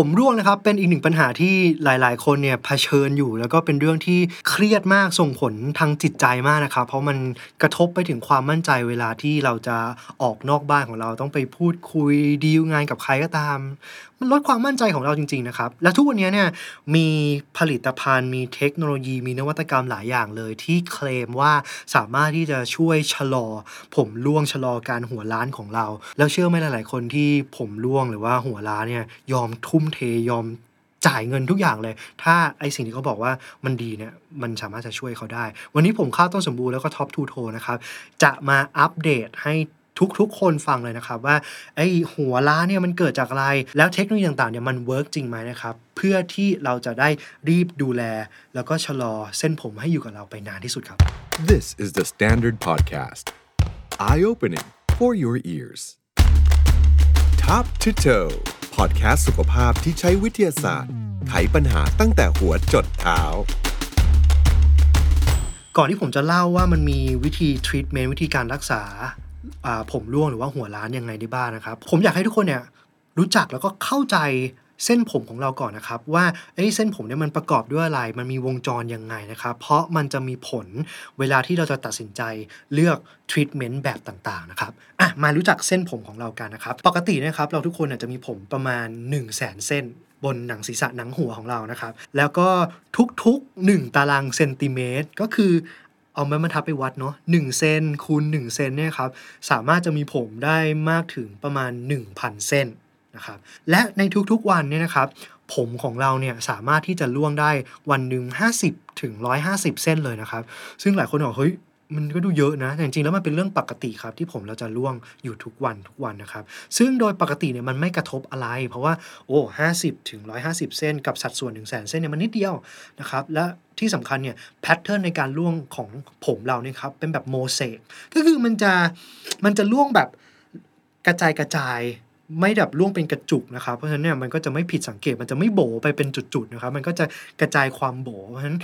ผมร่วงนะครับเป็นอีกหนึ่งปัญหาที่หลาย ๆ คนเนี่ยเผชิญอยู่ แล้วก็เป็นเรื่องที่เครียดมากส่งผลทางจิตใจมากนะครับ เพราะมันกระทบไปถึงความมั่นใจเวลาที่เราจะออกนอกบ้านของเราต้องไปพูดคุยดีลงานกับใครก็ตามมันลดความมั่นใจของเราจริง ๆ นะครับ และทุกวันนี้เนี่ยมีผลิตภัณฑ์ มีเทคโนโลยี มีนวัตกรรมหลายอย่างเลย ที่เคลมว่าสามารถที่จะช่วยชะลอ ผมร่วงชะลอการหัวล้านของเรา แล้วเชื่อไหมหลาย ๆ คนที่ผมร่วงหรือว่าหัวล้านเนี่ยยอมทุ่มเทยอมจ่ายเงินทุกอย่างเลย ถ้าไอสิ่งที่เขาบอกว่ามันดีเนี่ย มันสามารถจะช่วยเขาได้ วันนี้ผมข้าวต้นสมบูรณ์แล้วก็ Top to Toe นะครับ จะมาอัปเดตให้ ทุกๆ คนฟังเลยนะครับว่าไอหัวล้านเนี่ยมันเกิดจากอะไร แล้วเทคโนโลยีต่างๆเนี่ยมันเวิร์กจริงไหมนะครับ เพื่อที่เราจะได้รีบดูแล แล้วก็ชะลอเส้นผมให้อยู่กับเราไปนานที่สุดครับ This is the Standard Podcast. Eye opening for your ears. Top to toe podcast สุขภาพที่ใช้วิทยาศาสตร์ ไขปัญหาตั้งแต่หัวจดเท้าก่อนที่ผมจะเล่าว่ามันมีวิธีทรีทเมนต์วิธีการรักษาอ่า ผมร่วงหรือว่าหัวล้านยังไงได้บ้างนะครับ ผมอยากให้ทุกคนเนี่ยรู้จักแล้วก็เข้าใจเส้นผมของเราก่อนนะครับ ว่าไอ้เส้นผมเนี่ยมันประกอบด้วยอะไร มันมีวงจรยังไงนะครับ เพราะมันจะมีผลเวลาที่เราจะตัดสินใจเลือกทรีทเมนต์แบบต่างๆนะครับอะมารู้จักเส้นผมของเรากันนะครับ ปกตินะครับเราทุกคนจะมีผมประมาณ 1 0 0 0 0แสนเส้นบนหนังศีรษะหนังหัวของเรานะครับ แล้วก็ทุกๆ 1 ตารางเซนติเมตร ก็คือ เอาไม้บรรทัดไปวัดเนาะหนึ่งเซนคูณ1เซนเนี่ยครับสามารถจะมีผมได้มากถึงประมาณ 1,000 เส้นนะครับและในทุกๆวันเนี่ยนะครับผมของเราเนี่ยสามารถที่จะล่วงได้วันหนึ่ง50 ถึง 150 เส้นเลยนะครับ ซึ่งหลายคนบอกเฮ้ย มันก็ดูเยอะนะแต่จริงๆแล้วมันเป็นเรื่องปกติครับ ที่ผมเราจะล่วงอยู่ทุกวันทุกวันนะครับ ซึ่งโดยปกติเนี่ยมันไม่กระทบอะไร เพราะว่าโอ้ห้าสิบถึงร้อยห้าสิบเส้น กับสัดส่วนหนึ่งแสนเส้นเนี่ยมันนิดเดียวนะครับ และที่สำคัญเนี่ยแพทเทิร์นในการล่วงของผมเราเนี่ยครับเป็นแบบโมเสกก็คือมันจะมันจะล่วงแบบกระจายกระจาย ไม่แบบล่วงเป็นกระจุกนะครับ เพราะฉะนั้นเนี่ยมันก็จะไม่ผิดสังเกตมันจะไม่โบไปเป็นจุดๆนะครับ มันก็จะกระจายความโบเพราะฉะนั้น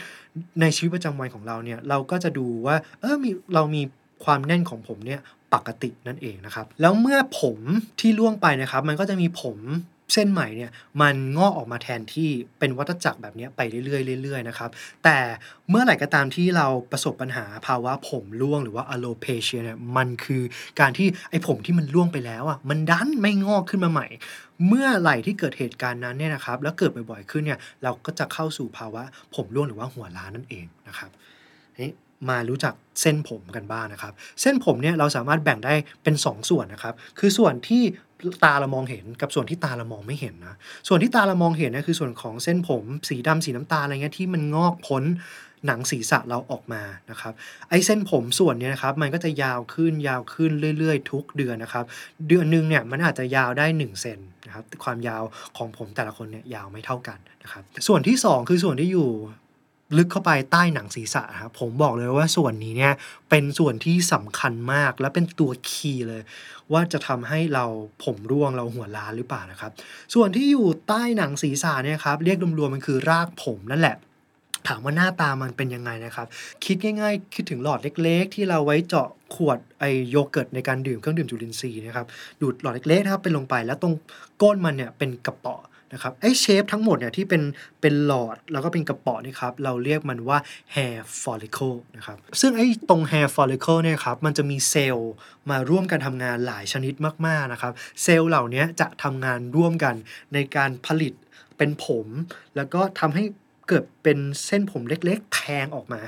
ในชีวิตประจำวันของเราเนี่ยเราก็จะดูว่าเออมีเรามีความแน่นของผมเนี่ยปกตินั่นเองนะครับ แล้วเมื่อผมที่ล่วงไปนะครับ มันก็จะมีผม เส้นใหม่เนี่ยมันงอกออกมาแทนที่เป็นวัฏจักรแบบนี้ไปเรื่อยๆเรื่อยๆนะครับแต่เมื่อไหร่ก็ตามที่เราประสบปัญหาภาวะผมร่วงหรือว่า alopecia เนี่ยมันคือการที่ไอ้ผมที่มันร่วงไปแล้วอะมันดันไม่งอกขึ้นมาใหม่ เมื่อไหร่ที่เกิดเหตุการณ์นั้นเนี่ยนะครับแล้วเกิดบ่อยๆขึ้นเนี่ยเราก็จะเข้าสู่ภาวะผมร่วงหรือว่าหัวล้านนั่นเองนะครับนี่ มารู้จักเส้นผมกันบ้างนะครับ เส้นผมเนี่ยเราสามารถแบ่งได้เป็น2ส่วนนะครับ คือส่วนที่ตาเรามองเห็นกับส่วนที่ตาเรามองไม่เห็นนะ ส่วนที่ตาเรามองเห็นเนี่ยคือส่วนของเส้นผมสีดำสีน้ำตาลอะไรเงี้ยที่มันงอกพ้นหนังศีรษะเราออกมานะครับไอ้เส้นผมส่วนเนี้ยนะครับมันก็จะยาวขึ้นยาวขึ้นเรื่อย ๆ ทุกเดือนนะครับ เดือนหนึ่งเนี่ยมันอาจจะยาวได้1เซนนะครับความยาวของผมแต่ละคนเนี่ยยาวไม่เท่ากันนะครับส่วนที่ 2 คือส่วนที่อยู่ ลึกเข้าไปใต้หนังศีรษะครับผมบอกเลยว่าส่วนนี้เนี่ยเป็นส่วนที่สำคัญมากและเป็นตัวคีย์เลย ว่าจะทำให้เราผมร่วงเราหัวล้านหรือเปล่านะครับ ส่วนที่อยู่ใต้หนังศีรษะเนี่ยครับเรียกรวมๆมันคือรากผมนั่นแหละถามว่าหน้าตามันเป็นยังไงนะครับ คิดง่ายๆ คิดถึงหลอดเล็กๆ ที่เราไว้เจาะขวดไอโยเกิร์ตในการดื่มเครื่องดื่มจุลินทรีย์นะครับดูดหลอดเล็กๆนะครับเป็นลงไปแล้วตรงก้นมันเนี่ยเป็นกระป๋อ นะครับไอ้เชฟทั้งหมดเนี่ยที่เป็นเป็นหลอดแล้วก็เป็นกระป๋อนี่ครับเราเรียกมันว่า hair follicle นะครับซึ่งไอ้ตรง hair follicle เนี่ยครับมันจะมีเซลล์มาร่วมกันทำงานหลายชนิดมากๆนะครับเซลล์เหล่านี้จะทำงานร่วมกันในการผลิตเป็นผม แล้วก็ทำให้เกิดเป็นเส้นผมเล็กๆแทงออกมา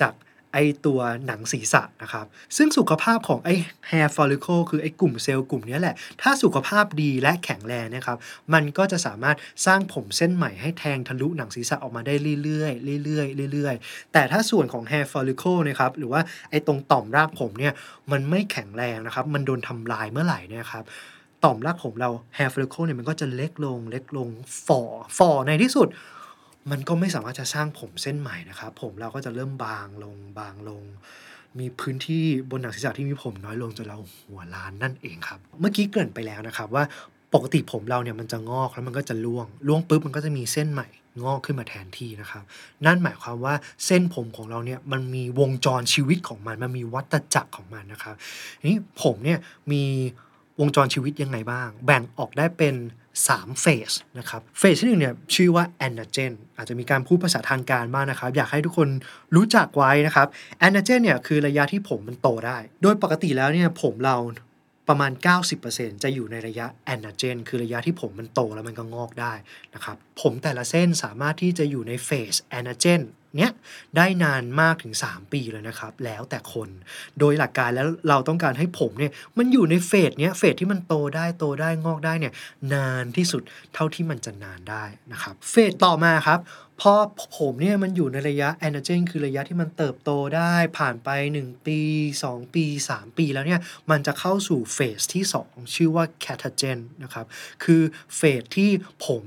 จาก ไอตัวหนังศีรษะนะครับ ซึ่งสุขภาพของไอ hair follicle คือไอกลุ่มเซลล์กลุ่มนี้แหละ ถ้าสุขภาพดีและแข็งแรงนะครับ มันก็จะสามารถสร้างผมเส้นใหม่ให้แทงทะลุหนังศีรษะออกมาได้เรื่อยๆเรื่อยๆเรื่อยๆ แต่ถ้าส่วนของ hair follicle นะครับ หรือว่าไอตรงต่อมรากผมเนี่ย มันไม่แข็งแรงนะครับ มันโดนทำลายเมื่อไหร่นี่ครับต่อมรากผมเรา hair follicle เนี่ยมันก็จะเล็กลงเล็กลงฝ่อฝ่อในที่สุด มันก็ไม่สามารถจะสร้างผมเส้นใหม่นะครับ ผมเราก็จะเริ่มบางลงบางลง มีพื้นที่บนหนังศีรษะที่มีผมน้อยลงจนเราหัวล้านนั่นเองครับ เมื่อกี้เกริ่นไปแล้วนะครับว่าปกติผมเราเนี่ยมันจะงอกแล้วมันก็จะล่วงล่วงปุ๊บมันก็จะมีเส้นใหม่งอกขึ้นมาแทนที่นะครับ นั่นหมายความว่าเส้นผมของเราเนี่ยมันมีวงจรชีวิตของมัน มันมีวัฏจักรของมันนะครับนี้ผมเนี่ยมีวงจรชีวิตยังไงบ้าง แบ่งออกได้เป็น 3เฟสนะครับเฟสที่หนึ่งเนี่ยชื่อว่า anagen อาจจะมีการพูดภาษาทางการบ้างนะครับ อยากให้ทุกคนรู้จักไว้นะครับ anagen เนี่ยคือระยะที่ผมมันโตได้ โดยปกติแล้วเนี่ยผมเราประมาณ 90%จะอยู่ในระยะ anagen คือระยะที่ผมมันโตแล้วมันก็งอกได้นะครับผมแต่ละเส้นสามารถที่จะอยู่ในเฟส anagen เนี้ เนี้ยได้นานมากถึง 3 ปีเลยนะครับ แล้วแต่คน โดยหลักการแล้วเราต้องการให้ผมเนี่ยมันอยู่ในเฟสเนี้ยเฟสที่มันโตได้โตได้งอกได้เนี่ยนานที่สุดเท่าที่มันจะนานได้นะครับเฟสต่อมาครับพอผมเนี่ยมันอยู่ในระยะ anagen คือระยะที่มันเติบโตได้ผ่านไป 1 ปี 2 ปี 3 ปีแล้วเนี่ยมันจะเข้าสู่เฟสที่ 2 ชื่อว่า catagen นะครับคือเฟสที่ผม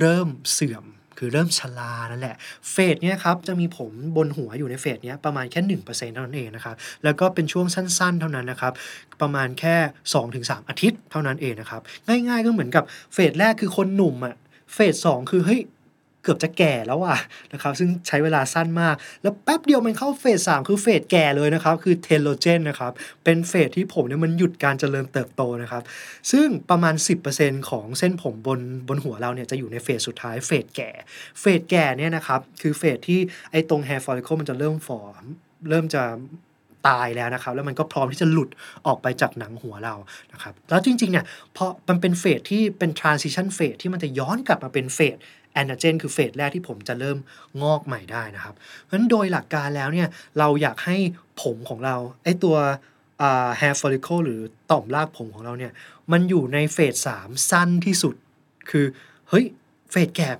เริ่มเสื่อม คือเริ่มชรานั่นแหละ เฟสเนี้ยครับจะมีผมบนหัวอยู่ในเฟสเนี้ยประมาณแค่ 1%เท่านั้นเองนะครับ แล้วก็เป็นช่วงสั้นๆ เท่านั้นนะครับ ประมาณแค่ 2-3 อาทิตย์เท่านั้นเองนะครับ ง่ายๆก็เหมือนกับเฟสแรกคือคนหนุ่มอะเฟสสองคือเฮ้ย เกือบจะแก่แล้วอะนะครับซึ่งใช้เวลาสั้นมาก แล้วแป๊บเดียวมันเข้าเฟสสามคือเฟสแก่เลยนะครับ คือเทโลเจนนะครับ เป็นเฟสที่ผมเนี่ยมันหยุดการเจริญเติบโตนะครับ ซึ่งประมาณ 10%ของเส้นผมบนบนหัวเราเนี่ยจะอยู่ในเฟสสุดท้ายเฟสแก่ เฟสแก่เนี่ยนะครับคือเฟสที่ไอ้ตรง hair follicle มันจะเริ่มฟอร์มเริ่มจะตายแล้วนะครับ แล้วมันก็พร้อมที่จะหลุดออกไปจากหนังหัวเรานะครับ แล้วจริงๆเนี่ยพอมันเป็นเฟสที่เป็น transition phase ที่มันจะย้อนกลับมาเป็นเฟส anagen คือเฟสแรกที่ผมจะเริ่มงอกใหม่ได้นะครับ เพราะฉะนั้นโดยหลักการแล้วเนี่ยเราอยากให้ผมของเราไอ้ตัว hair follicle หรือต่อมรากผมของเราเนี่ยมันอยู่ในเฟสสามสั้นที่สุด คือเฮ้ยเฟสแก่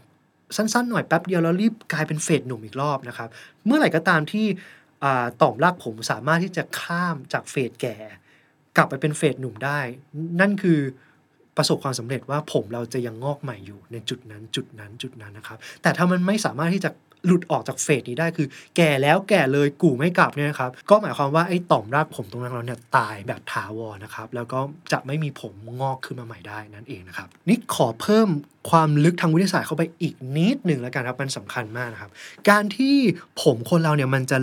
สั้นๆ หน่อยแป๊บเดียวแล้วรีบกลายเป็นเฟสหนุ่มอีกรอบนะครับ เมื่อไหร่ก็ตามที่ต่อมรากผมสามารถที่จะข้ามจากเฟสแก่ กลับไปเป็นเฟสหนุ่มได้ นั่นคือ ประสบความสำเร็จว่าผมเราจะยังงอกใหม่อยู่ในจุดนั้นจุดนั้นจุดนั้นนะครับ แต่ถ้ามันไม่สามารถที่จะหลุดออกจากเฟสนี้ได้คือ แก่แล้วแก่เลยกู่ไม่กลับเนี่ยนะครับ ก็หมายความว่าไอ้ต่อมรากผมตรงนั้นเราเนี่ยตายแบบถาวรนะครับ แล้วก็จะไม่มีผมงอกขึ้นมาใหม่ได้นั่นเองนะครับนี่ขอเพิ่มความลึกทางวิทยาศาสตร์เข้าไปอีกนิดหนึ่งแล้วกันครับมันสำคัญมากนะครับ การที่ผมคนเราเนี่ยมันจะ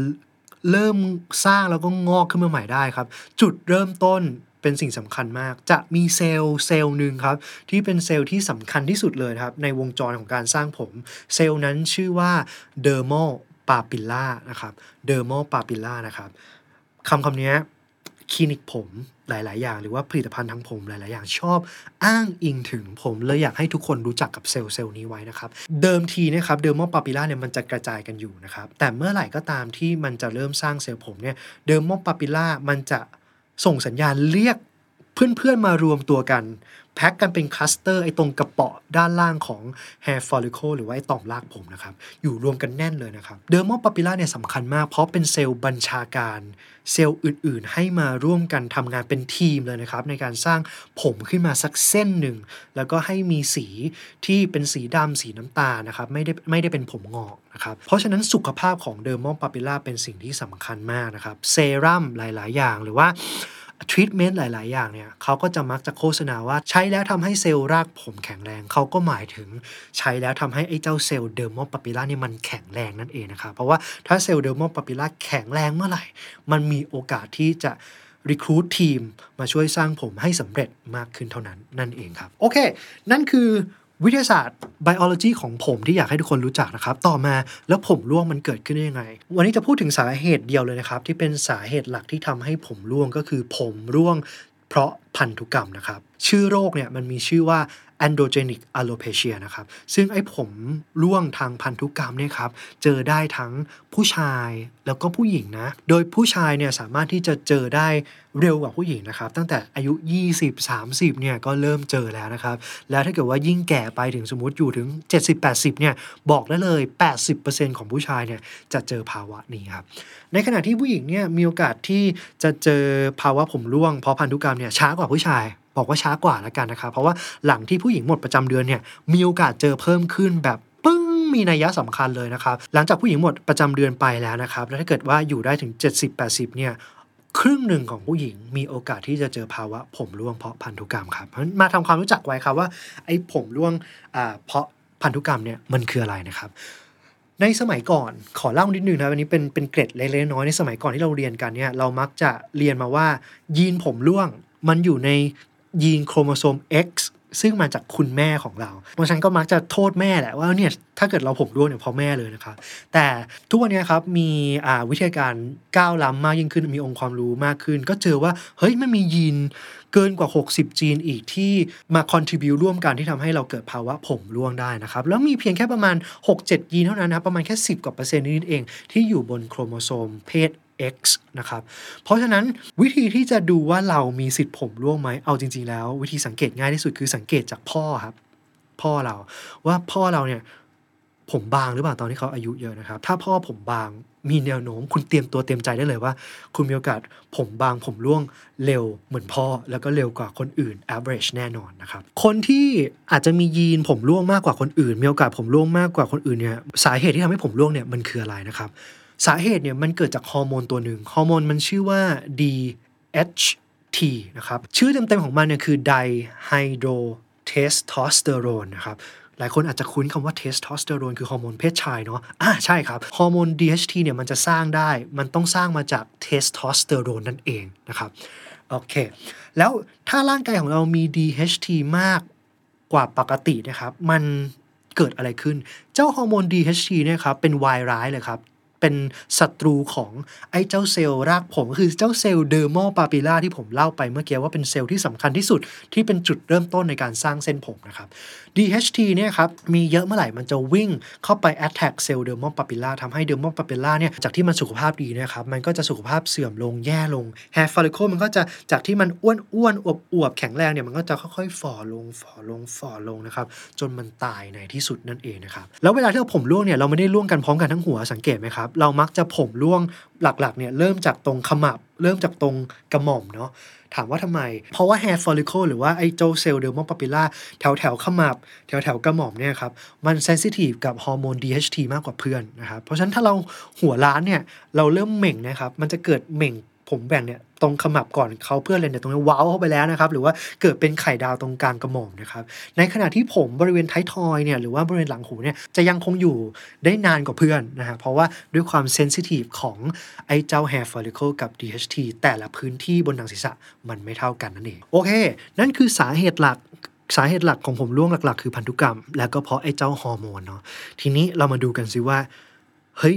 เริ่มสร้างแล้วก็งอกขึ้นมาใหม่ได้ครับ จุดเริ่มต้น เป็นสิ่งสำคัญมาก จะมีเซลล์เซลล์หนึ่งครับ ที่เป็นเซลล์ที่สำคัญที่สุดเลยครับ ในวงจรของการสร้างผม เซลล์นั้นชื่อว่า dermal papilla นะครับ dermal papilla นะครับคำคำนี้คลินิกผมหลาย ๆ อย่างหรือว่าผลิตภัณฑ์ทางผมหลาย ๆ อย่างชอบอ้างอิงถึงผมเลยอยากให้ทุกคนรู้จักกับเซลล์เซลล์นี้ไว้นะครับ เดิมทีนะครับ dermal papilla เนี่ยมันจะกระจายกันอยู่นะครับ แต่เมื่อไหร่ก็ตามที่มันจะเริ่มสร้างเซลล์ผมเนี่ย dermal papilla มันจะ ส่งสัญญาณเรียกเพื่อนๆมารวมตัวกัน แพ็กกันเป็นคลัสเตอร์ไอ้ตรงกระเปาะด้านล่างของ hair follicle หรือว่าไอ้ต่อมรากผมนะครับ อยู่รวมกันแน่นเลยนะครับ dermal papilla เนี่ยสำคัญมาก เพราะเป็นเซลล์บัญชาการเซลล์อื่นๆ ให้มาร่วมกันทำงานเป็นทีมเลยนะครับ ในการสร้างผมขึ้นมาสักเส้นหนึ่ง แล้วก็ให้มีสีที่เป็นสีดำสีน้ำตาลนะครับ ไม่ได้ไม่ได้เป็นผมหงอกนะครับ เพราะฉะนั้นสุขภาพของ dermal papilla เป็นสิ่งที่สำคัญมากนะครับ เซรั่มหลาย ๆ อย่างหรือว่า ทรีทเมนต์หลาย ๆ อย่างเนี่ยเขาก็จะมักจะโฆษณาว่าใช้แล้วทำให้เซลล์รากผมแข็งแรง เขาก็หมายถึงใช้แล้วทำให้ไอ้เจ้าเซลล์ dermal papilla นี่มันแข็งแรงนั่นเองนะครับเพราะว่าถ้าเซลล์ dermal papilla แข็งแรงเมื่อไหร่ มันมีโอกาสที่จะรีครู t ทีมมาช่วยสร้างผมให้สำเร็จมากขึ้นเท่านั้นนั่นเองครับ โอเค นั่นคือ วิทยาศาสตร์ biology ของผมที่อยากให้ทุกคนรู้จักนะครับ ต่อมาแล้วผมร่วงมันเกิดขึ้นได้ยังไง วันนี้จะพูดถึงสาเหตุเดียวเลยนะครับ ที่เป็นสาเหตุหลักที่ทำให้ผมร่วงก็คือผมร่วง เพราะ พันธุกรรมนะครับ ชื่อโรคเนี่ยมันมีชื่อว่า androgenic alopecia นะครับ ซึ่งไอ้ผมร่วงทางพันธุกรรมเนี่ยครับ เจอได้ทั้งผู้ชายแล้วก็ผู้หญิงนะ โดยผู้ชายเนี่ยสามารถที่จะเจอได้เร็วกว่าผู้หญิงนะครับ ตั้งแต่อายุ 20-30 เนี่ยก็เริ่มเจอแล้วนะครับ แล้วถ้าเกิดว่ายิ่งแก่ไปถึงสมมติอยู่ถึง 70-80 เนี่ย บอกได้เลย 80%ของผู้ชายเนี่ยจะเจอภาวะนี้ครับ ในขณะที่ผู้หญิงเนี่ยมีโอกาสที่จะเจอภาวะผมร่วงเพราะพันธุกรรมเนี่ยช้ากว่าผู้ชาย บอกว่าช้ากว่าแล้วกันนะครับ เพราะว่าหลังที่ผู้หญิงหมดประจำเดือนเนี่ยมีโอกาสเจอเพิ่มขึ้นแบบปึ้งมีนัยยะสำคัญเลยนะครับ หลังจากผู้หญิงหมดประจำเดือนไปแล้วนะครับแล้วถ้าเกิดว่าอยู่ได้ถึง 70-80เนี่ยครึ่งหนึ่งของผู้หญิงมีโอกาสที่จะเจอภาวะผมร่วงเพราะพันธุกรรมครับเพราะฉะนั้นมาทำความรู้จักไว้ครับว่าไอ้ผมร่วงเพราะพันธุกรรมเนี่ยมันคืออะไรนะครับ ในสมัยก่อนขอเล่านิดนึงนะอันนี้เป็นเป็นเกร็ดเล็กๆน้อยในสมัยก่อนที่เราเรียนกันเนี่ยเรามักจะเรียนมาว่ายีนผมร่วง มันอยู่ในยีนโครโมโซม X ซึ่งมาจากคุณแม่ของเรา เพราะฉันก็มักจะโทษแม่แหละว่าเนี่ยถ้าเกิดเราผมร่วงเนี่ยเพราะแม่เลยนะครับ แต่ทุกวันนี้ครับมีวิทยาการก้าวล้ำมากยิ่งขึ้นมีองค์ความรู้มากขึ้น ก็เจอว่าเฮ้ยมันมียีนเกินกว่า 60 จีนอีกที่มา contribu ร่วมกันที่ทำให้เราเกิดภาวะผมร่วงได้นะครับ แล้วมีเพียงแค่ประมาณ 6-7 ยีนเท่านั้นนะประมาณแค่ 10 กว่าเปอร์เซ็นต์นิดเองที่อยู่บนโครโมโซมเพศ X นะครับ เพราะฉะนั้นวิธีที่จะดูว่าเรามีสิทธิ์ผมร่วงไหม เอาจริง ๆ แล้ว วิธีสังเกตง่ายที่สุดคือสังเกตจากพ่อครับ พ่อเราว่าพ่อเราเนี่ยผมบางหรือเปล่าตอนที่เขาอายุเยอะนะครับ ถ้าพ่อผมบางมีแนวโน้ม คุณเตรียมตัวเตรียมใจได้เลยว่า คุณมีโอกาสผมบางผมร่วงเร็วเหมือนพ่อ แล้วก็เร็วกว่าคนอื่น average แน่นอนนะครับ คนที่อาจจะมียีนผมร่วงมากกว่าคนอื่น มีโอกาสผมร่วงมากกว่าคนอื่นเนี่ยสาเหตุที่ทำให้ผมร่วงเนี่ยมันคืออะไรนะครับ สาเหตุเนี่ยมันเกิดจากฮอร์โมนตัวหนึ่งฮอร์โมนมันชื่อว่า DHT นะครับชื่อเต็มๆของมันเนี่ยคือ dihydrotestosterone นะครับหลายคนอาจจะคุ้นคำว่าเทสโทสเตอโรนคือฮอร์โมนเพศชายเนาะอ่าใช่ครับ ฮอร์โมน DHT เนี่ยมันจะสร้างได้ มันต้องสร้างมาจากเทสโทสเตอโรนนั่นเองนะครับ โอเค แล้วถ้าร่างกายของเรามี DHT มากกว่าปกตินะครับ มันเกิดอะไรขึ้น เจ้าฮอร์โมน DHT เนี่ยครับ เป็นวายร้ายเลยครับ เป็นศัตรูของไอ้เจ้าเซลล์รากผมคือเจ้าเซลล์ dermal papilla ที่ผมเล่าไปเมื่อกี้ว่าเป็นเซลล์ที่สำคัญที่สุดที่เป็นจุดเริ่มต้นในการสร้างเส้นผมนะครับ DHT เนี่ยครับมีเยอะเมื่อไหร่มันจะวิ่งเข้าไป attack เซลล์ dermal papilla ทำให้ dermal papilla เนี่ยจากที่มันสุขภาพดีนะครับมันก็จะสุขภาพเสื่อมลงแย่ลง hair follicle มันก็จะจากที่มันอ้วนอ้วนอวบอวบแข็งแรงเนี่ยมันก็จะค่อยๆฝ่อลงฝ่อลงฝ่อลงนะครับจนมันตายในที่สุดนั่นเองนะครับแล้วเวลาที่เราผมร่วงเนี่ยเราไม่ได้ร่วงกันพร้อมกันทั้งหัวสังเกตไหมครับเรามักจะผมร่วงหลักๆเนี่ยเริ่มจากตรงขมับ เริ่มจากตรงกระหม่อมเนาะถามว่าทำไม เพราะว่า hair follicle หรือว่าไอ้เจ้าเซลล์ dermal papilla แถวแถวขมับ แถวแถวกระหม่อมเนี่ยครับ มัน sensitive กับฮอร์โมน DHT มากกว่าเพื่อนนะครับ เพราะฉะนั้นถ้าเราหัวล้านเนี่ย เราเริ่มเหม่งนะครับ มันจะเกิดเหม่ง ผมแหว่งเนี่ยตรงขมับก่อนเขาเพื่อนเลยเนี่ยตรงนี้เว้าเข้าไปแล้วนะครับ หรือว่าเกิดเป็นไข่ดาวตรงกลางกระหม่อมนะครับ ในขณะที่ผมบริเวณท้ายทอยเนี่ยหรือว่าบริเวณหลังหูเนี่ยจะยังคงอยู่ได้นานกว่าเพื่อนนะฮะเพราะว่าด้วยความ sensitive ของไอ้เจ้า hair follicle กับ DHT แต่ละพื้นที่บนหนังศีรษะมันไม่เท่ากันนั่นเองโอเค นั่นคือสาเหตุหลักสาเหตุหลักของผมร่วงหลักๆ คือพันธุกรรม แล้วก็เพราะไอ้เจ้าฮอร์โมนเนาะทีนี้เรามาดูกันซิว่าเฮ้ย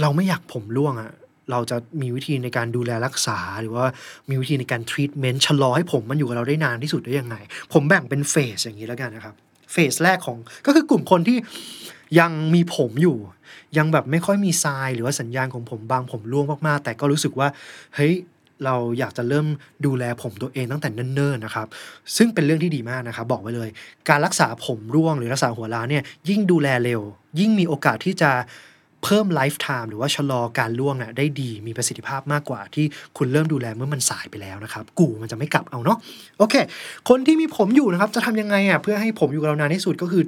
เราไม่อยากผมร่วงอะ เราจะมีวิธีในการดูแลรักษา หรือว่ามีวิธีในการทรีทเมนต์ชะลอให้ผมมันอยู่กับเราได้นานที่สุดได้ยังไง ผมแบ่งเป็นเฟสอย่างนี้แล้วกันนะครับเฟสแรกของก็คือกลุ่มคนที่ยังมีผมอยู่ ยังแบบไม่ค่อยมีทรายหรือว่าสัญญาณของผมบางผมร่วงมากๆ แต่ก็รู้สึกว่าเฮ้ยเราอยากจะเริ่มดูแลผมตัวเองตั้งแต่เนิ่นๆนะครับ ซึ่งเป็นเรื่องที่ดีมากนะครับ บอกไว้เลย การรักษาผมร่วงหรือรักษาหัวล้านเนี่ยยิ่งดูแลเร็ว ยิ่งมีโอกาสที่จะ เพิ่มไลฟ์ไทม์หรือว่าชะลอการล่วงอะได้ดีมีประสิทธิภาพมากกว่าที่คุณเริ่มดูแลเมื่อมันสายไปแล้วนะครับ กูมันจะไม่กลับเอาเนาะโอเค คนที่มีผมอยู่นะครับ จะทำยังไงอะเพื่อให้ผมอยู่กับเรานานที่สุดก็คือ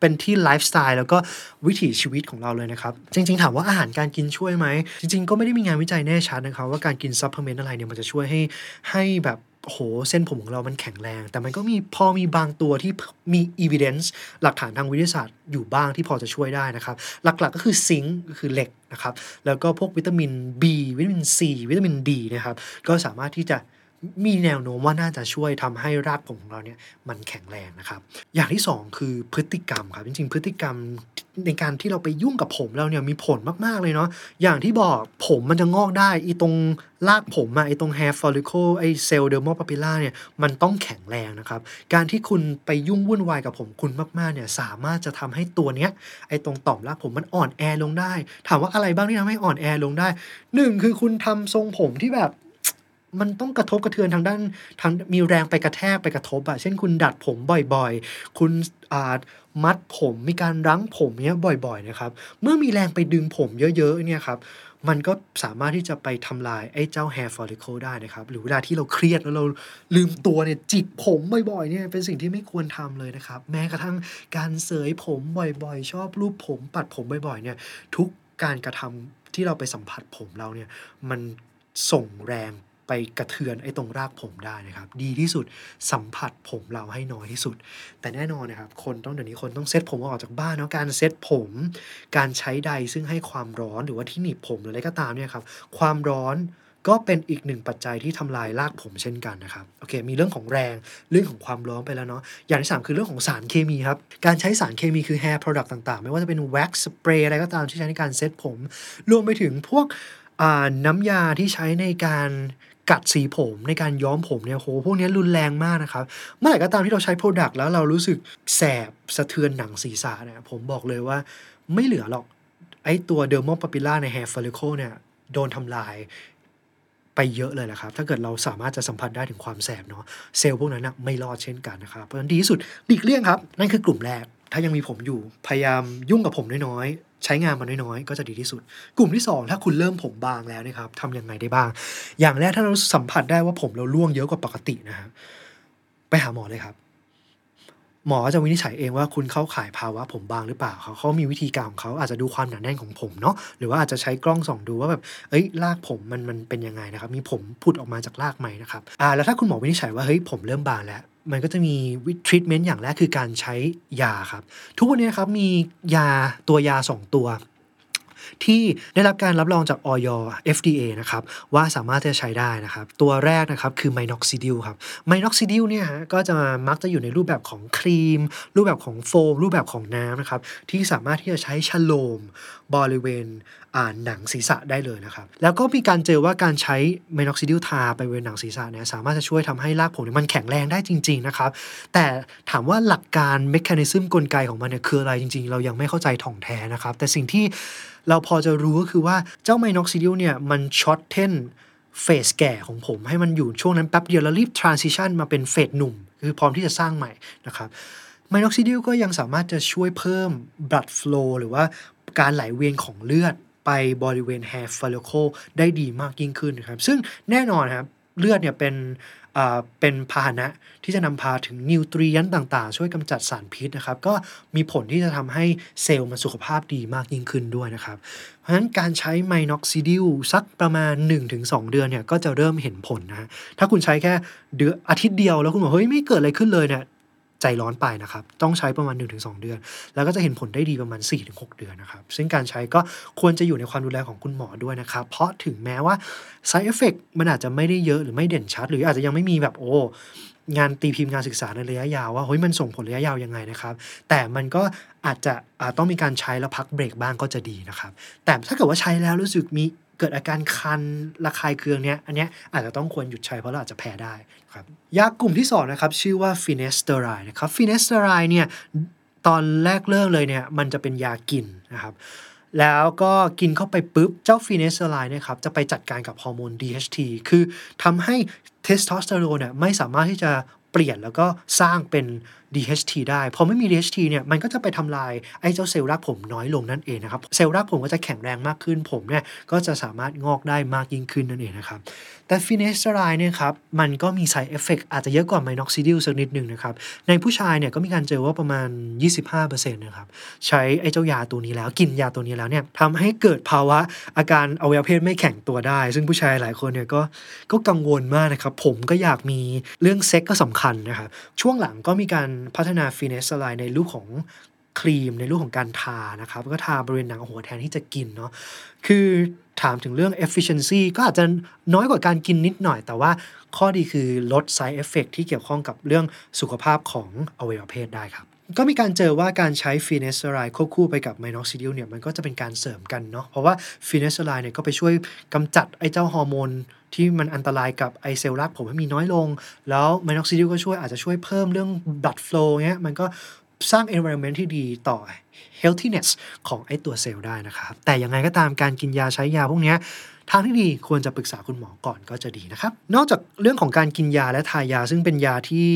เป็นที่ไลฟ์สไตล์แล้วก็วิถีชีวิตของเราเลยนะครับ จริง ๆ ถามว่าอาหารการกินช่วยไหม จริง ๆ ก็ไม่ได้มีงานวิจัยแน่ชัดนะครับ ว่าการกิน supplement อะไรเนี่ยมันจะช่วยให้ให้แบบ โหเส้นผมของเรามันแข็งแรง แต่มันก็มีพอมีบางตัวที่มี evidence หลักฐานทางวิทยาศาสตร์อยู่บ้างที่พอจะช่วยได้นะครับ หลักๆก็คือ zinc คือเหล็กนะครับ แล้วก็พวกวิตามิน B วิตามิน C วิตามิน D นะครับ ก็สามารถที่จะ มีแนวโน้มว่าน่าจะช่วยทำให้รากผมของเราเนี่ยมันแข็งแรงนะครับ อย่างที่ 2 คือพฤติกรรมครับ จริง ๆ พฤติกรรมในการที่เราไปยุ่งกับผมเราเนี่ยมีผลมากๆเลยเนาะอย่างที่บอกผมมันจะงอกได้ไอ้ตรงรากผมอะไอตรง hair follicle ไอเซลล์ dermal papilla เนี่ยมันต้องแข็งแรงนะครับ การที่คุณไปยุ่งวุ่นวายกับผมคุณมากๆเนี่ยสามารถจะทำให้ตัวเนี้ยไอตรงต่อมรากผมมันอ่อนแอลงได้ ถามว่าอะไรบ้างที่ทำให้อ่อนแอลงได้หนึ่งคือคุณทำทรงผมที่แบบ มันต้องกระทบกระเทือนทางด้านทางมีแรงไปกระแทกไปกระทบอะเช่นคุณดัดผมบ่อยๆ คุณอาจมัดผมมีการรั้งผมเนี้ยบ่อย ๆ นะครับ เมื่อมีแรงไปดึงผมเยอะ ๆ เนี่ยครับมันก็สามารถที่จะไปทำลายไอ้เจ้า hair follicle ได้นะครับ หรือเวลาที่เราเครียดแล้วเราลืมตัวเนี่ยจิกผมบ่อยๆเนี่ยเป็นสิ่งที่ไม่ควรทำเลยนะครับ แม้กระทั่งการเสยผมบ่อยๆ ชอบรูปผมปัดผมบ่อยๆเนี่ยทุกการกระทำที่เราไปสัมผัสผมเราเนี่ยมันส่งแรง ไปกระเทือนไอ้ตรงรากผมได้นะครับ ดีที่สุดสัมผัสผมเราให้น้อยที่สุด แต่แน่นอนนะครับ คนต้องเดี๋ยวนี้คนต้องเซ็ตผมออกจากบ้านเนาะการเซ็ตผม การใช้ใดซึ่งให้ความร้อนหรือว่าที่หนีบผมหรืออะไรก็ตามเนี่ยครับ ความร้อนก็เป็นอีกหนึ่งปัจจัยที่ทำลายรากผมเช่นกันนะครับโอเค มีเรื่องของแรงเรื่องของความร้อนไปแล้วเนาะอย่างที่สามคือเรื่องของสารเคมีครับ การใช้สารเคมีคือ hair product ต่างๆ ไม่ว่าจะเป็น wax spray อะไรก็ตามที่ใช้ในการเซตผม รวมไปถึงพวกน้ำยาที่ใช้ในการ กัดสีผมในการย้อมผมเนี่ยโหพวกนี้รุนแรงมากนะครับ เมื่อไหร่ก็ตามที่เราใช้โปรดักต์แล้วเรารู้สึกแสบสะเทือนหนังศีรษะเนี่ยผมบอกเลยว่าไม่เหลือหรอก ไอตัว dermal papilla ใน hair follicle เนี่ยโดนทำลายไปเยอะเลยแหละครับ ถ้าเกิดเราสามารถจะสัมผัสได้ถึงความแสบเนาะเซลล์พวกนั้นนะไม่รอดเช่นกันนะครับ เพราะฉะนั้นดีที่สุดหลีกเลี่ยงครับ นั่นคือกลุ่มแรก ถ้ายังมีผมอยู่พยายามยุ่งกับผมน้อย ใช้งานมันน้อยๆ ก็จะดีที่สุด กลุ่มที่ 2 ถ้าคุณเริ่มผมบางแล้วนะครับทำยังไงได้บ้าง อย่างแรกถ้าเราสัมผัสได้ว่าผมเราร่วงเยอะกว่าปกตินะฮะไปหาหมอเลยครับ หมอจะวินิจฉัยเองว่าคุณเข้าข่ายภาวะผมบางหรือเปล่าเขาเขามีวิธีการของเขาอาจจะดูความหนาแน่นของผมเนาะหรือว่าอาจจะใช้กล้องส่องดูว่าแบบเอ้ยรากผมมันมันเป็นยังไงนะครับ มีผมพุดออกมาจากรากไหมนะครับอ่าแล้วถ้าคุณหมอวินิจฉัยว่าเฮ้ยผมเริ่มบางแล้ว มันก็จะมีวิทรีทเมนต์อย่างแรกคือการใช้ยาครับ ทุกวันนี้ครับมียาตัวยา 2 ตัว ที่ได้รับการรับรองจากออย FDA นะครับ ว่าสามารถจะใช้ได้นะครับ ตัวแรกนะครับคือไมน็อกซิดิลครับminoxidil เนี่ยก็จะมักจะอยู่ในรูปแบบของครีม รูปแบบของโฟม รูปแบบของน้ำนะครับ ที่สามารถที่จะใช้ชโลมบริเวณหนังศีรษะได้เลยนะครับ แล้วก็มีการเจอว่าการใช้ minoxidil ทาไปบริเวณหนังศีรษะเนี่ยสามารถจะช่วยทำให้รากผมมันแข็งแรงได้จริง ๆ นะครับ แต่ถามว่าหลักการ mechanism กลไกของมันเนี่ยคืออะไรจริง ๆ เรายังไม่เข้าใจถ่องแท้นะครับ แต่สิ่งที่เราพอจะรู้ก็คือว่าเจ้า minoxidil เนี่ยมัน shorten phase แก่ของผมให้มันอยู่ช่วงนั้นแป๊บเดียวแล้วรีบ transition มาเป็น phase หนุ่ม คือพร้อมที่จะสร้างใหม่นะครับ minoxidil ก็ยังสามารถจะช่วยเพิ่ม blood flow หรือว่า การไหลเวียนของเลือดไปบริเวณ hair follicle ได้ดีมากยิ่งขึ้นนะครับ ซึ่งแน่นอนครับเลือดเนี่ยเป็นเป็นพาหนะที่จะนำพาถึง nutrient ต่างๆ ช่วยกำจัดสารพิษนะครับ ก็มีผลที่จะทำให้เซลล์มันสุขภาพดีมากยิ่งขึ้นด้วยนะครับ เพราะฉะนั้นการใช้ไมน็อกซิดิลสักประมาณ 1-2 เดือนเนี่ยก็จะเริ่มเห็นผลนะ ถ้าคุณใช้แค่เดือนอาทิตย์เดียวแล้วคุณบอกเฮ้ยไม่เกิดอะไรขึ้นเลยเนี่ย ใจร้อนไปนะครับ ต้องใช้ประมาณ 1-2 เดือน แล้วก็จะเห็นผลได้ดีประมาณ 4-6 เดือนนะครับ ซึ่งการใช้ก็ควรจะอยู่ในความดูแลของคุณหมอด้วยนะครับ เพราะถึงแม้ว่า side effect มันอาจจะไม่ได้เยอะหรือไม่เด่นชัด หรืออาจจะยังไม่มีแบบโอ้งานตีพิมพ์งานศึกษาในระยะยาวว่าเฮ้ยมันส่งผลระยะยาวยังไงนะครับ แต่มันก็อาจจะอาจต้องมีการใช้แล้วพักเบรกบ้างก็จะดีนะครับ แต่ถ้าเกิดว่าใช้แล้วรู้สึกมี เกิดอาการคันระคายเคืองเนี้ยอันเนี้ยอาจจะต้องควรหยุดใช้เพราะเราอาจจะแพ้ได้ครับยากลุ่มที่2นะครับชื่อว่า finasteride นะครับ finasteride เนี่ยตอนแรกเริ่มเลยเนี่ยมันจะเป็นยากินนะครับแล้วก็กินเข้าไปปุ๊บ เจ้า finasteride เนี่ยครับจะไปจัดการกับฮอร์โมน DHT คือทำให้เทสโทสเตอโรนเนี่ยไม่สามารถที่จะเปลี่ยนแล้วก็สร้างเป็น DHT ได้พอไม่มี DHT เนี่ยมันก็จะไปทำลายไอ้เจ้าเซลล์รากผมน้อยลงนั่นเองนะครับเซลล์รากผมก็จะแข็งแรงมากขึ้นผมเนี่ยก็จะสามารถงอกได้มากยิ่งขึ้นนั่นเองนะครับแต่ finasteride เนี่ยครับมันก็มี side effect อาจจะเยอะกว่า minoxidil สักนิดหนึ่งนะครับในผู้ชายเนี่ยก็มีการเจอว่าประมาณ 25%นะครับใช้ไอ้เจ้ายาตัวนี้แล้วกินยาตัวนี้แล้วเนี่ยทำให้เกิดภาวะอาการอวัยวะเพศไม่แข็งตัวได้ ซึ่งผู้ชายหลายคนเนี่ยก็ก็กังวลมากนะครับผมก็อยากมีเรื่องเซ็กซ์ก็สำคัญนะครับช่วงหลังก็มีการพัฒนา finasteride ในรูปของครีมในรูปของการทานะครับ ก็ทาบริเวณหนังหัวแทนที่จะกินเนาะคือถามถึงเรื่อง efficiency ก็อาจจะน้อยกว่าการกินนิดหน่อย แต่ว่าข้อดีคือลด side effect ที่เกี่ยวข้องกับเรื่องสุขภาพของอวัยวะเพศได้ครับ ก็มีการเจอว่าการใช้ finasteride ควบคู่ไปกับ minoxidil เนี่ยมันก็จะเป็นการเสริมกันเนาะเพราะว่าfinasteride เนี่ยก็ไปช่วยกำจัดไอ้เจ้าฮอร์โมนที่มันอันตรายกับไอเซลล์รากผมให้มีน้อยลง แล้ว minoxidil ก็ช่วยอาจจะช่วยเพิ่มเรื่อง blood flow เงี้ยมันก็สร้าง environment ที่ดีต่อ healthiness ของไอตัวเซลล์ได้นะครับ แต่ยังไงก็ตามการกินยาใช้ยาพวกนี้ทางที่ดีควรจะปรึกษาคุณหมอก่อนก็จะดีนะครับ นอกจากเรื่องของการกินยาและทายา ซึ่งเป็นยาที่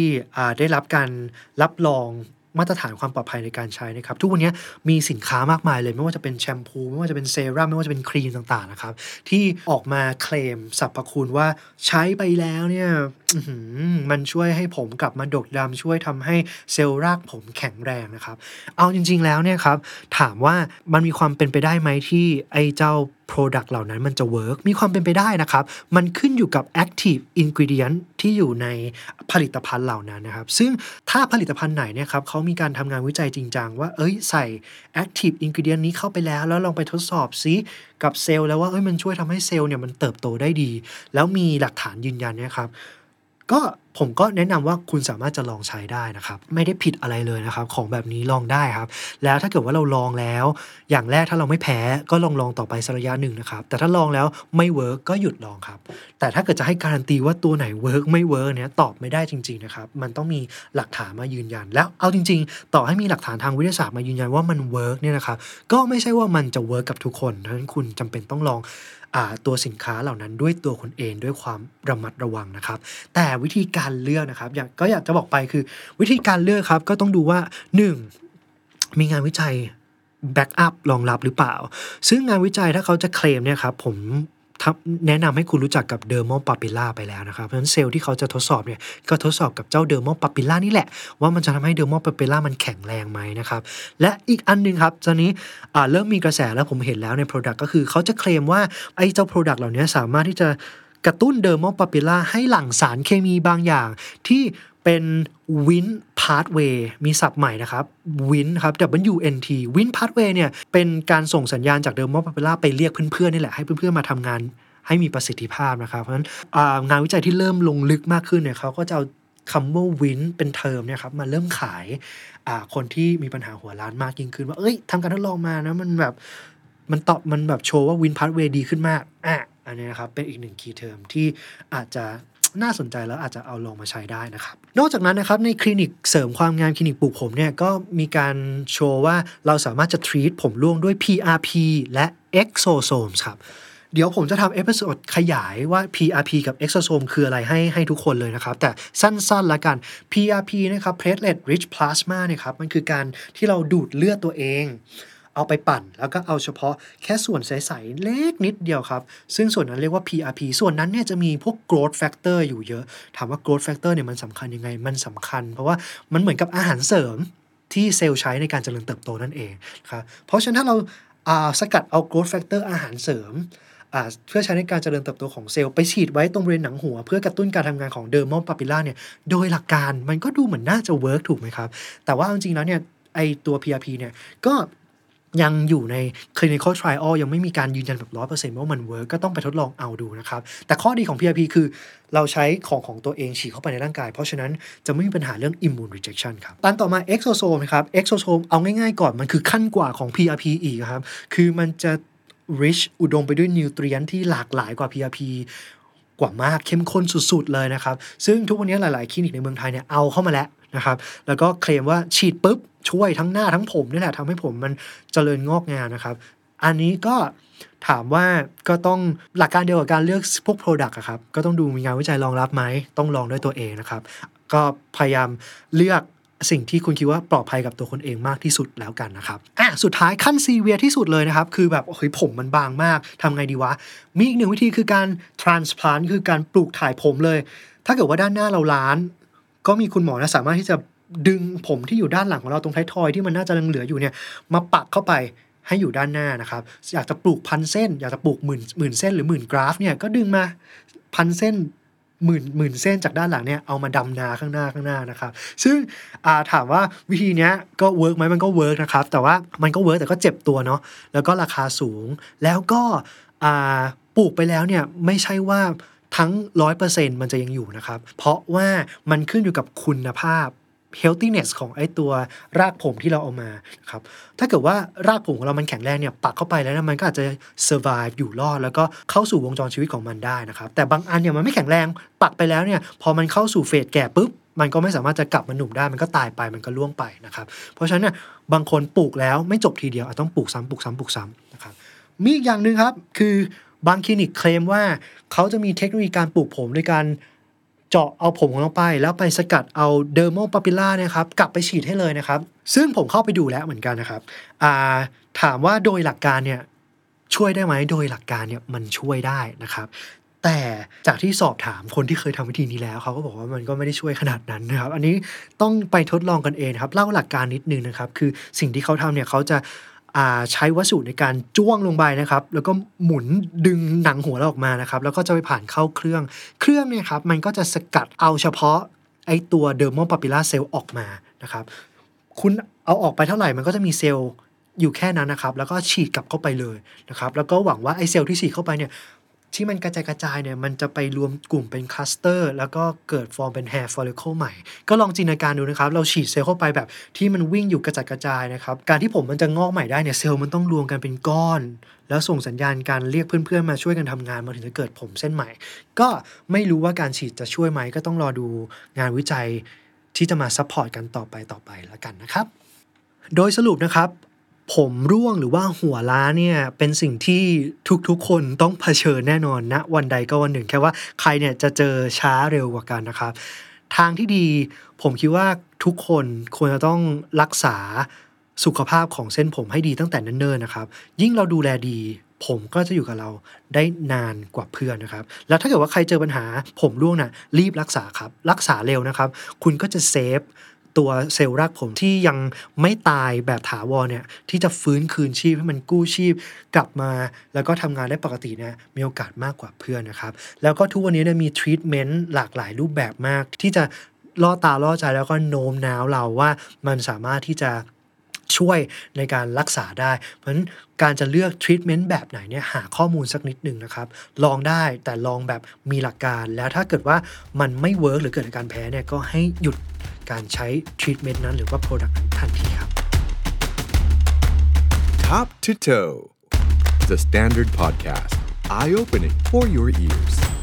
ได้รับการรับรอง มาตรฐานความปลอดภัยในการใช้นะครับ ทุกวันนี้มีสินค้ามากมายเลย ไม่ว่าจะเป็นแชมพู ไม่ว่าจะเป็นเซรั่มไม่ว่าจะเป็นครีมต่างๆนะครับ ที่ออกมาเคลมสรรพคุณว่าใช้ไปแล้วเนี่ย อื้อหือมันช่วยให้ผมกลับมาดกดำช่วยทำให้เซลล์รากผมแข็งแรงนะครับ เอาจริง ๆ แล้วเนี่ยครับ ถามว่ามันมีความเป็นไปได้ไหมที่ไอ้เจ้า Product เหล่านั้นมันจะเวิร์กมีความเป็นไปได้นะครับ มันขึ้นอยู่กับ Active Ingredient ที่อยู่ในผลิตภัณฑ์เหล่านั้นนะครับ ซึ่งถ้าผลิตภัณฑ์ไหนเนี่ยครับเขามีการทำงานวิจัยจริงจังว่า เอ้ยใส่ Active Ingredient นี้เข้าไปแล้ว แล้วลองไปทดสอบซิกับเซลล์แล้วว่าเอ้ยมันช่วยทำให้เซลล์เนี่ยมันเติบโตได้ดี แล้วมีหลักฐานยืนยันเนี่ยครับ ก็ผมก็แนะนำว่าคุณสามารถจะลองใช้ได้นะครับ ไม่ได้ผิดอะไรเลยนะครับ ของแบบนี้ลองได้ครับ แล้วถ้าเกิดว่าเราลองแล้ว อย่างแรกถ้าเราไม่แพ้ก็ลองลองต่อไปสักระยะหนึ่งนะครับ แต่ถ้าลองแล้วไม่ work ก็หยุดลองครับ แต่ถ้าเกิดจะให้การันตีว่าตัวไหน work ไม่ work เนี้ยตอบไม่ได้จริง ๆนะครับ มันต้องมีหลักฐานมายืนยัน แล้วเอาจริง ๆ ต่อให้มีหลักฐานทางวิทยาศาสตร์มายืนยันว่ามัน work เนี่ยนะครับก็ไม่ใช่ว่ามันจะ work กับทุกคนดังนั้นคุณจำเป็นต้องลองตัวสินค้าเหล่านั้นด้วยตัวคุณเองด้วยความระมัดระวังนะครับ แต่วิธีการเลือกนะครับ อยากก็อยากจะบอกไปคือวิธีการเลือกครับ ก็ต้องดูว่า 1. มีงานวิจัย backup รองรับหรือเปล่า ซึ่งงานวิจัยถ้าเขาจะเคลมเนี่ยครับผมแนะนำให้คุณรู้จักกับ dermal papilla ไปแล้วนะครับ เพราะฉะนั้นเซลล์ที่เขาจะทดสอบเนี่ยก็ทดสอบกับเจ้า dermal papilla นี่แหละ ว่ามันจะทำให้ dermal papilla มันแข็งแรงไหมนะครับ และอีกอันหนึงครับตอนนี้เริ่มมีกระแสแล้วผมเห็นแล้วใน Product ก็คือเขาจะเคลมว่าไอ้เจ้า Product เหล่านี้สามารถที่จะ กระตุ้น dermal papilla ให้หลั่งสารเคมีบางอย่างที่เป็นวินพา t เวย์มีศัพท์ใหม่นะครับวินครับ WNT วินพา t เวย์เนี่ยเป็นการส่งสัญญาณจาก dermal papilla ไปเรียกเพื่อนๆนี่แหละให้เพื่อนๆมาทำงานให้มีประสิทธิภาพนะครับ เพราะฉะนั้นงานวิจัยที่เริ่มลงลึกมากขึ้นเนี่ยเขาก็จะเอาคำว่า Wnt เป็นเทอมเนี่ยครับมาเริ่มขายคนที่มีปัญหาหัวล้านมากยิ่งขึ้นว่าเอ้ยทำการทดลองมานะมันแบบมันตอบมันแบบโชว์ว่าวินพา t เวย์ดีขึ้นมากอะ อันนี้นะครับเป็นอีกหนึ่ง key term ที่อาจจะน่าสนใจแล้วอาจจะเอาลงมาใช้ได้นะครับ นอกจากนั้นนะครับในคลินิกเสริมความงามคลินิกปลูกผมเนี่ยก็มีการโชว์ว่าเราสามารถจะ treat ผมร่วงด้วย PRP และ exosomes ครับ เดี๋ยวผมจะทำ episode ขยายว่า PRP กับ exosome คืออะไรให้ให้ทุกคนเลยนะครับ แต่สั้นๆละกัน PRP นะครับ platelet rich plasma เนี่ยครับมันคือการที่เราดูดเลือดตัวเอง เอาไปปั่น แล้วก็เอาเฉพาะแค่ส่วนใสๆเล็กนิดเดียวครับ ซึ่งส่วนนั้นเรียกว่า PRP ส่วนนั้นเนี่ยจะมีพวก growth factor อยู่เยอะ ถามว่า growth factor เนี่ยมันสำคัญยังไง มันสำคัญ เพราะว่ามันเหมือนกับอาหารเสริมที่เซลล์ใช้ในการเจริญเติบโตนั่นเองครับ เพราะฉะนั้นถ้าเราสกัดเอา growth factor อาหารเสริมเพื่อใช้ในการเจริญเติบโตของเซลล์ไปฉีดไว้ตรงบริเวณหนังหัว เพื่อกระตุ้นการทำงานของ dermal papilla เนี่ยโดยหลักการมันก็ดูเหมือนน่าจะ work ถูกไหมครับ แต่ว่าจริงๆแล้วเนี่ยไอตัว PRP เนี่ยก็ ยังอยู่ใน clinical trial ยังไม่มีการยืนยันแบบร้อยเปอร์เซนต์ว่ามัน work ก็ต้องไปทดลองเอาดูนะครับ แต่ข้อดีของ PRP คือเราใช้ของของตัวเองฉีดเข้าไปในร่างกาย เพราะฉะนั้นจะไม่มีปัญหาเรื่อง immune rejection ครับตันต่อมา exosome นะครับ exosome เอาง่ายๆก่อนมันคือขั้นกว่าของ PRP อีกครับ คือมันจะ rich อุดมไปด้วยนิวเทรียนที่หลากหลายกว่า PRP กว่ามากเข้มข้นสุด ๆ เลยนะครับ ซึ่งทุกวันนี้หลาย ๆ คลินิกในเมืองไทยเนี่ยเอาเข้ามาแล้วนะครับ แล้วก็เคลมว่าฉีดปุ๊บ ช่วยทั้งหน้าทั้งผมนี่แหละทำให้ผมมันเจริญงอกงามนะครับ อันนี้ก็ถามว่าก็ต้องหลักการเดียวกับการเลือกพวก Product อะครับ ก็ต้องดูมีงานวิจัยรองรับไหม ต้องลองด้วยตัวเองนะครับ ก็พยายามเลือก สิ่งที่คุณคิดว่าปลอดภัยกับตัวคนเองมากที่สุดแล้วกันนะครับอะสุดท้ายขั้นซีเวียที่สุดเลยนะครับ คือแบบเฮ้ยผมมันบางมากทำไงดีวะ มีอีกหนึ่งวิธีคือการ transplant คือการปลูกถ่ายผมเลย ถ้าเกิดว่าด้านหน้าเราล้าน ก็มีคุณหมอนะสามารถที่จะดึงผมที่อยู่ด้านหลังของเราตรงท้ายทอยที่มันน่าจะยังเหลืออยู่เนี่ยมาปักเข้าไปให้อยู่ด้านหน้านะครับอยากจะปลูกพันเส้น อยากจะปลูกหมื่นหมื่นเส้นหรือหมื่น graft เนี่ยก็ดึงมาพันเส้น หมื่นหมื่นเส้นจากด้านหลังเนี่ยเอามาดำนาข้างหน้าข้างหน้านะครับซึ่งถามว่าวิธีนี้ก็ work ไหมมันก็ work นะครับแต่ว่ามันก็ work แต่ก็เจ็บตัวเนาะแล้วก็ราคาสูง แล้วก็ปลูกไปแล้วเนี่ยไม่ใช่ว่าทั้ง 100%มันจะยังอยู่นะครับ เพราะว่ามันขึ้นอยู่กับคุณภาพ healthiness ของไอ้ตัวรากผมที่เราเอามาครับถ้าเกิดว่ารากผมของเรามันแข็งแรงเนี่ยปักเข้าไปแล้วมันก็อาจจะ survive อยู่รอด แล้วก็เข้าสู่วงจรชีวิตของมันได้นะครับแต่บางอันเนี่ยมันไม่แข็งแรงปักไปแล้วเนี่ยพอมันเข้าสู่เฟสแก่ปุ๊บมันก็ไม่สามารถจะกลับมาหนุ่มได้มันก็ตายไปมันก็ล่วงไปนะครับเพราะฉะนั้นเนี่ยบางคนปลูกแล้วไม่จบทีเดียวอาจต้องปลูกซ้ำปลูกซ้ำปลูกซ้ำนะครับมีอีกอย่างหนึ่งครับคือบางคลินิกเคลมว่าเขาจะมีเทคโนโลยีการปลูกผมโดยการ เจาะเอาผมของเราไป แล้วไปสกัดเอาเดอร์โมปาปิล่านะครับกลับไปฉีดให้เลยนะครับ ซึ่งผมเข้าไปดูแล้วเหมือนกันนะครับาถามว่าโดยหลักการเนี่ยช่วยได้ไหมโดยหลักการเนี่ยมันช่วยได้นะครับ แต่จากที่สอบถามคนที่เคยทำวิธีนี้แล้วเขาก็บอกว่ามันก็ไม่ได้ช่วยขนาดนั้นนะครับ อันนี้ต้องไปทดลองกันเองครับเล่าหลักการนิดนึงนะครับ คือสิ่งที่เขาทำเนี่ยเขาจะ ใช้วัสดุในการจ้วงลงไปนะครับ แล้วก็หมุนดึงหนังหัวเราออกมานะครับ แล้วก็จะไปผ่านเข้าเครื่อง เครื่องเนี่ยครับมันก็จะสกัดเอาเฉพาะไอตัว dermal papilla cell ออกมานะครับ คุณเอาออกไปเท่าไหร่มันก็จะมีเซลล์อยู่แค่นั้นนะครับ แล้วก็ฉีดกลับเข้าไปเลยนะครับ แล้วก็หวังว่าไอเซลล์ที่ฉีดเข้าไปเนี่ย ที่มันกระจายกระจายเนี่ยมันจะไปรวมกลุ่มเป็น cluster แล้วก็เกิดฟอร์มเป็น hair follicle ใหม่ ก็ลองจินตนาการดูนะครับ เราฉีดเซลล์เข้าไปแบบที่มันวิ่งอยู่กระจัดกระจายนะครับ การที่ผมมันจะงอกใหม่ได้เนี่ยเซลล์มันต้องรวมกันเป็นก้อน แล้วส่งสัญญาณการเรียกเพื่อนๆมาช่วยกันทำงานมันถึงจะเกิดผมเส้นใหม่ ก็ไม่รู้ว่าการฉีดจะช่วยไหมก็ต้องรอดูงานวิจัยที่จะมา support กันต่อไปต่อไปแล้วกันนะครับโดยสรุปนะครับ ผมร่วงหรือว่าหัวล้านเนี่ยเป็นสิ่งที่ทุกๆ คนต้องเผชิญแน่นอนนะวันใดก็วันหนึ่ง แค่ว่าใครเนี่ยจะเจอช้าเร็วกว่ากันนะครับ ทางที่ดีผมคิดว่าทุกคนควรจะต้องรักษาสุขภาพของเส้นผมให้ดีตั้งแต่เนิ่นๆนะครับ ยิ่งเราดูแลดี ผมก็จะอยู่กับเราได้นานกว่าเพื่อนนะครับ แล้วถ้าเกิดว่าใครเจอปัญหาผมร่วงน่ะรีบรักษาครับ รักษาเร็วนะครับ คุณก็จะเซฟ ตัวเซลล์รากผมที่ยังไม่ตายแบบถาวรเนี่ยที่จะฟื้นคืนชีพให้มันกู้ชีพกลับมา แล้วก็ทำงานได้ปกติเนี่ยมีโอกาสมากกว่าเพื่อนนะครับแล้วก็ทุกวันนี้เนี่ยมีทรีทเมนต์หลากหลายรูปแบบมาก ที่จะล่อตาล่อใจแล้วก็โน้มน้าวเราว่ามันสามารถที่จะช่วยในการรักษาได้ เพราะฉะนั้นการจะเลือกทรีทเมนต์แบบไหนเนี่ยหาข้อมูลสักนิดหนึ่งนะครับ ลองได้แต่ลองแบบมีหลักการแล้วถ้าเกิดว่ามันไม่ work หรือเกิดอาการแพ้เนี่ยก็ให้หยุด การใช้ทรีทเมนต์นั้นหรือว่า product นั้นทันทีครับ Top to Toe, the Standard Podcast, eye opening for your ears.